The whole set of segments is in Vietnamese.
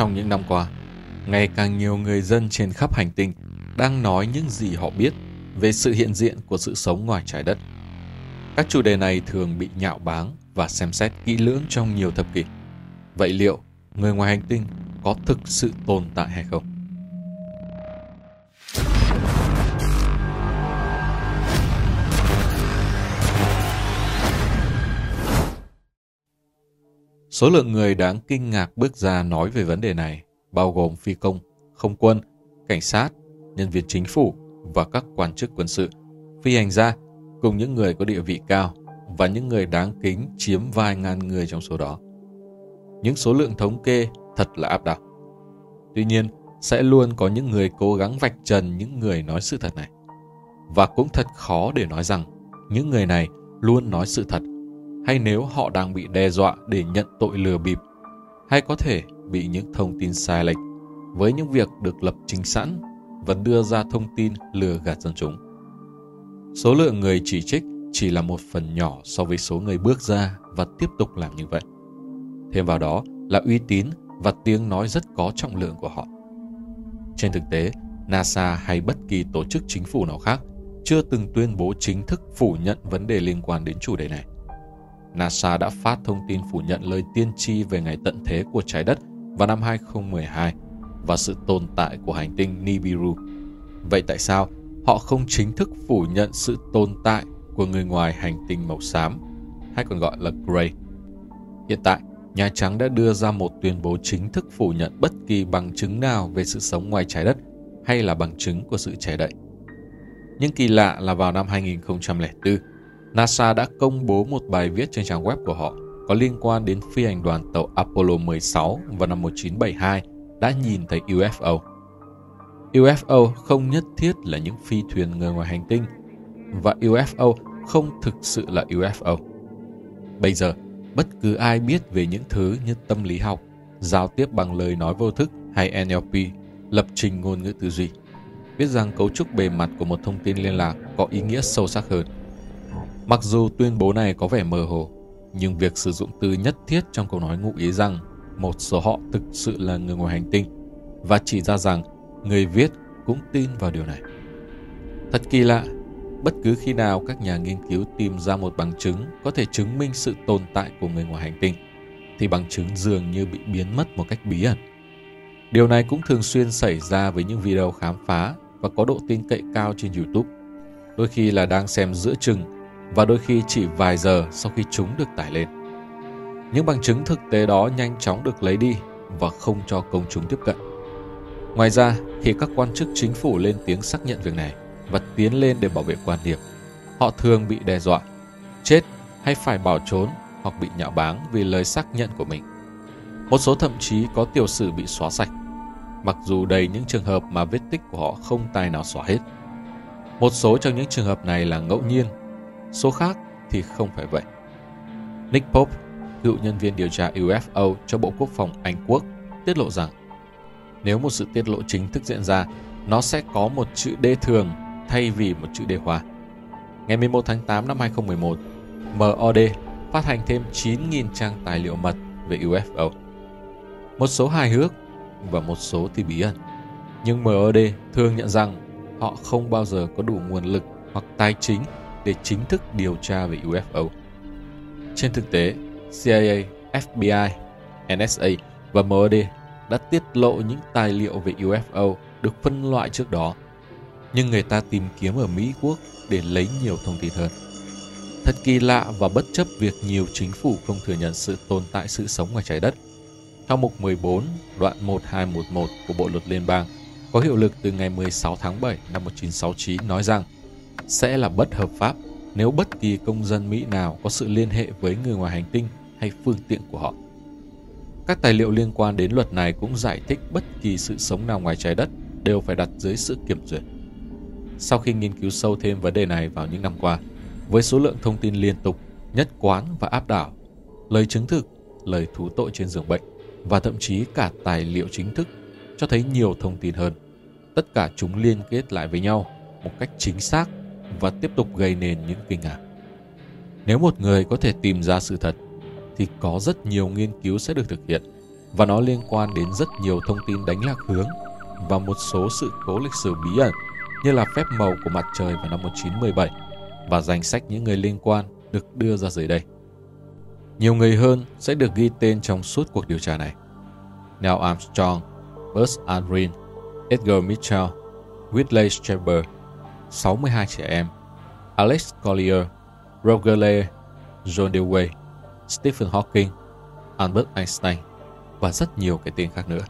Trong những năm qua, ngày càng nhiều người dân trên khắp hành tinh đang nói những gì họ biết về sự hiện diện của sự sống ngoài trái đất. Các chủ đề này thường bị nhạo báng và xem xét kỹ lưỡng trong nhiều thập kỷ. Vậy liệu người ngoài hành tinh có thực sự tồn tại hay không? Số lượng người đáng kinh ngạc bước ra nói về vấn đề này bao gồm phi công, không quân, cảnh sát, nhân viên chính phủ và các quan chức quân sự, phi hành gia cùng những người có địa vị cao và những người đáng kính chiếm vài ngàn người trong số đó. Những số lượng thống kê thật là áp đảo. Tuy nhiên, sẽ luôn có những người cố gắng vạch trần những người nói sự thật này. Và cũng thật khó để nói rằng những người này luôn nói sự thật hay nếu họ đang bị đe dọa để nhận tội lừa bịp hay có thể bị những thông tin sai lệch với những việc được lập trình sẵn và đưa ra thông tin lừa gạt dân chúng. Số lượng người chỉ trích chỉ là một phần nhỏ so với số người bước ra và tiếp tục làm như vậy. Thêm vào đó là uy tín và tiếng nói rất có trọng lượng của họ. Trên thực tế, NASA hay bất kỳ tổ chức chính phủ nào khác chưa từng tuyên bố chính thức phủ nhận vấn đề liên quan đến chủ đề này. NASA đã phát thông tin phủ nhận lời tiên tri về ngày tận thế của trái đất vào năm 2012 và sự tồn tại của hành tinh Nibiru. Vậy tại sao họ không chính thức phủ nhận sự tồn tại của người ngoài hành tinh màu xám, hay còn gọi là Grey? Hiện tại, Nhà Trắng đã đưa ra một tuyên bố chính thức phủ nhận bất kỳ bằng chứng nào về sự sống ngoài trái đất hay là bằng chứng của sự che đậy. Nhưng kỳ lạ là vào năm 2004, NASA đã công bố một bài viết trên trang web của họ có liên quan đến phi hành đoàn tàu Apollo 16 vào năm 1972 đã nhìn thấy UFO. UFO không nhất thiết là những phi thuyền người ngoài hành tinh và UFO không thực sự là UFO. Bây giờ, bất cứ ai biết về những thứ như tâm lý học, giao tiếp bằng lời nói vô thức hay NLP, lập trình ngôn ngữ tư duy, biết rằng cấu trúc bề mặt của một thông tin liên lạc có ý nghĩa sâu sắc hơn. Mặc dù tuyên bố này có vẻ mơ hồ, nhưng việc sử dụng từ nhất thiết trong câu nói ngụ ý rằng một số họ thực sự là người ngoài hành tinh và chỉ ra rằng người viết cũng tin vào điều này. Thật kỳ lạ, bất cứ khi nào các nhà nghiên cứu tìm ra một bằng chứng có thể chứng minh sự tồn tại của người ngoài hành tinh, thì bằng chứng dường như bị biến mất một cách bí ẩn. Điều này cũng thường xuyên xảy ra với những video khám phá và có độ tin cậy cao trên YouTube. Đôi khi là đang xem giữa chừng và đôi khi chỉ vài giờ sau khi chúng được tải lên. Những bằng chứng thực tế đó nhanh chóng được lấy đi và không cho công chúng tiếp cận. Ngoài ra, khi các quan chức chính phủ lên tiếng xác nhận việc này và tiến lên để bảo vệ quan điểm, họ thường bị đe dọa, chết hay phải bỏ trốn hoặc bị nhạo báng vì lời xác nhận của mình. Một số thậm chí có tiểu sử bị xóa sạch, mặc dù đầy những trường hợp mà vết tích của họ không tài nào xóa hết. Một số trong những trường hợp này là ngẫu nhiên, số khác thì không phải vậy. Nick Pope, cựu nhân viên điều tra UFO cho Bộ Quốc phòng Anh Quốc, tiết lộ rằng nếu một sự tiết lộ chính thức diễn ra, nó sẽ có một chữ D thường thay vì một chữ D hóa. Ngày 11 tháng 8 năm 2011, MOD phát hành thêm 9.000 trang tài liệu mật về UFO. Một số hài hước và một số thì bí ẩn. Nhưng MOD thường nhận rằng họ không bao giờ có đủ nguồn lực hoặc tài chính để chính thức điều tra về UFO. Trên thực tế, CIA, FBI, NSA và MOD đã tiết lộ những tài liệu về UFO được phân loại trước đó, nhưng người ta tìm kiếm ở Mỹ quốc để lấy nhiều thông tin hơn. Thật kỳ lạ và bất chấp việc nhiều chính phủ không thừa nhận sự tồn tại sự sống ngoài trái đất. Theo mục 14, đoạn 1211 của Bộ luật Liên bang, có hiệu lực từ ngày 16 tháng 7 năm 1969 nói rằng sẽ là bất hợp pháp nếu bất kỳ công dân Mỹ nào có sự liên hệ với người ngoài hành tinh hay phương tiện của họ. Các tài liệu liên quan đến luật này cũng giải thích bất kỳ sự sống nào ngoài trái đất đều phải đặt dưới sự kiểm duyệt. Sau khi nghiên cứu sâu thêm vấn đề này vào những năm qua, với số lượng thông tin liên tục, nhất quán và áp đảo, lời chứng thực, lời thú tội trên giường bệnh và thậm chí cả tài liệu chính thức cho thấy nhiều thông tin hơn. Tất cả chúng liên kết lại với nhau một cách chính xác và tiếp tục gây nên những kinh ngạc. Nếu một người có thể tìm ra sự thật thì có rất nhiều nghiên cứu sẽ được thực hiện và nó liên quan đến rất nhiều thông tin đánh lạc hướng và một số sự cố lịch sử bí ẩn như là phép màu của mặt trời vào năm 1917 và danh sách những người liên quan được đưa ra dưới đây. Nhiều người hơn sẽ được ghi tên trong suốt cuộc điều tra này. Neil Armstrong, Buzz Aldrin, Edgar Mitchell, Whitley Strieber, 62 trẻ em, Alex Collier, Roger Lee, John Dewey, Stephen Hawking, Albert Einstein và rất nhiều cái tên khác nữa.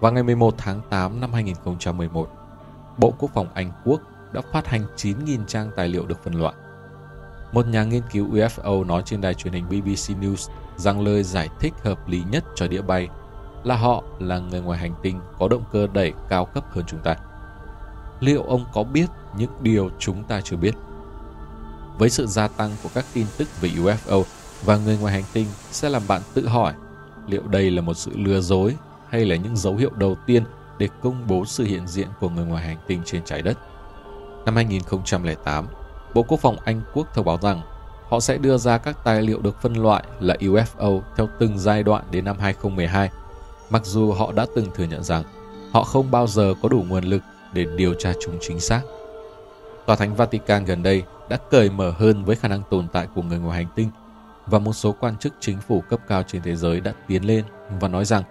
Vào ngày 11 tháng 8 năm 2011, Bộ Quốc phòng Anh Quốc đã phát hành 9.000 trang tài liệu được phân loại. Một nhà nghiên cứu UFO nói trên đài truyền hình BBC News rằng lời giải thích hợp lý nhất cho đĩa bay là họ là người ngoài hành tinh có động cơ đẩy cao cấp hơn chúng ta. Liệu ông có biết những điều chúng ta chưa biết? Với sự gia tăng của các tin tức về UFO và người ngoài hành tinh sẽ làm bạn tự hỏi liệu đây là một sự lừa dối hay là những dấu hiệu đầu tiên để công bố sự hiện diện của người ngoài hành tinh trên trái đất. Năm 2008, Bộ Quốc phòng Anh Quốc thông báo rằng họ sẽ đưa ra các tài liệu được phân loại là UFO theo từng giai đoạn đến năm 2012, mặc dù họ đã từng thừa nhận rằng họ không bao giờ có đủ nguồn lực để điều tra chúng chính xác. Tòa Thánh Vatican gần đây đã cởi mở hơn với khả năng tồn tại của người ngoài hành tinh và một số quan chức chính phủ cấp cao trên thế giới đã tiến lên và nói rằng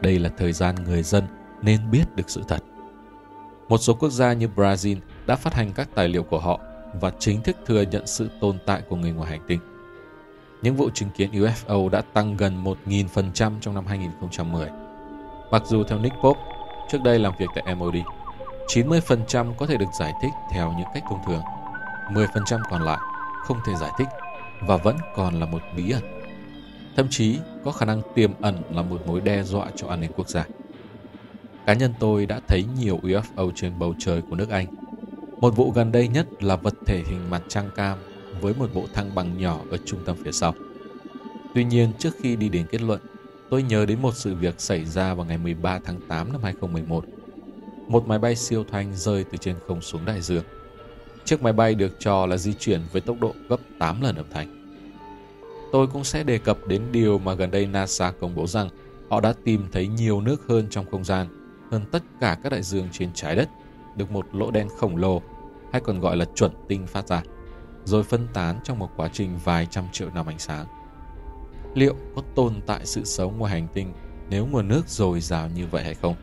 đây là thời gian người dân nên biết được sự thật. Một số quốc gia như Brazil đã phát hành các tài liệu của họ và chính thức thừa nhận sự tồn tại của người ngoài hành tinh. Những vụ chứng kiến UFO đã tăng gần 1.000% trong năm 2010. Mặc dù theo Nick Pope, trước đây làm việc tại MOD, 90% có thể được giải thích theo những cách thông thường, 10% còn lại không thể giải thích và vẫn còn là một bí ẩn. Thậm chí có khả năng tiềm ẩn là một mối đe dọa cho an ninh quốc gia. Cá nhân tôi đã thấy nhiều UFO trên bầu trời của nước Anh. Một vụ gần đây nhất là vật thể hình mặt trăng cam với một bộ thăng bằng nhỏ ở trung tâm phía sau. Tuy nhiên, trước khi đi đến kết luận, tôi nhớ đến một sự việc xảy ra vào ngày 13 tháng 8 năm 2011. Một máy bay siêu thanh rơi từ trên không xuống đại dương. Chiếc máy bay được cho là di chuyển với tốc độ gấp 8 lần âm thanh. Tôi cũng sẽ đề cập đến điều mà gần đây NASA công bố rằng họ đã tìm thấy nhiều nước hơn trong không gian, hơn tất cả các đại dương trên trái đất, được một lỗ đen khổng lồ, hay còn gọi là chuẩn tinh phát ra, rồi phân tán trong một quá trình vài trăm triệu năm ánh sáng. Liệu có tồn tại sự sống ngoài hành tinh nếu nguồn nước dồi dào như vậy hay không?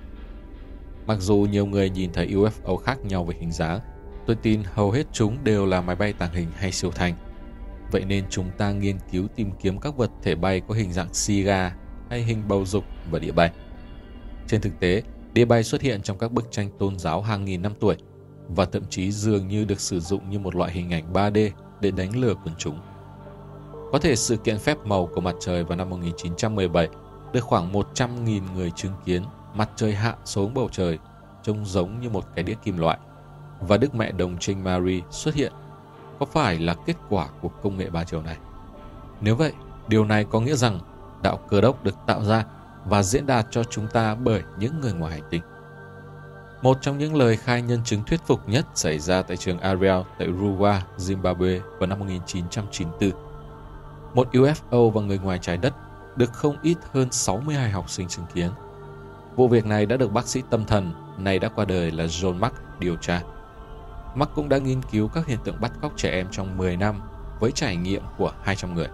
Mặc dù nhiều người nhìn thấy UFO khác nhau về hình dáng, tôi tin hầu hết chúng đều là máy bay tàng hình hay siêu thanh. Vậy nên chúng ta nghiên cứu tìm kiếm các vật thể bay có hình dạng si-ga hay hình bầu dục và địa bay. Trên thực tế, đĩa bay xuất hiện trong các bức tranh tôn giáo hàng nghìn năm tuổi và thậm chí dường như được sử dụng như một loại hình ảnh 3D để đánh lừa quần chúng. Có thể sự kiện phép màu của mặt trời vào năm 1917 được khoảng 100.000 người chứng kiến mặt trời hạ xuống bầu trời trông giống như một cái đĩa kim loại và Đức Mẹ Đồng Trinh Mary xuất hiện có phải là kết quả của công nghệ ba chiều này? Nếu vậy, điều này có nghĩa rằng đạo cơ đốc được tạo ra và diễn đạt cho chúng ta bởi những người ngoài hành tinh. Một trong những lời khai nhân chứng thuyết phục nhất xảy ra tại trường Ariel tại Ruwa, Zimbabwe vào năm 1994. Một UFO và người ngoài trái đất được không ít hơn 62 học sinh chứng kiến. Vụ việc này đã được bác sĩ tâm thần, này đã qua đời là John Mark, điều tra. Mark cũng đã nghiên cứu các hiện tượng bắt cóc trẻ em trong 10 năm với trải nghiệm của 200 người.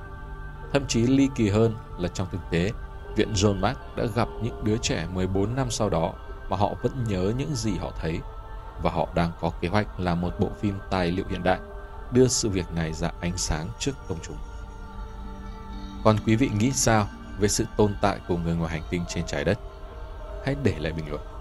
Thậm chí ly kỳ hơn là trong thực tế, Viện John Mark đã gặp những đứa trẻ 14 năm sau đó mà họ vẫn nhớ những gì họ thấy và họ đang có kế hoạch làm một bộ phim tài liệu hiện đại đưa sự việc này ra ánh sáng trước công chúng. Còn quý vị nghĩ sao về sự tồn tại của người ngoài hành tinh trên trái đất? Hãy để lại bình luận.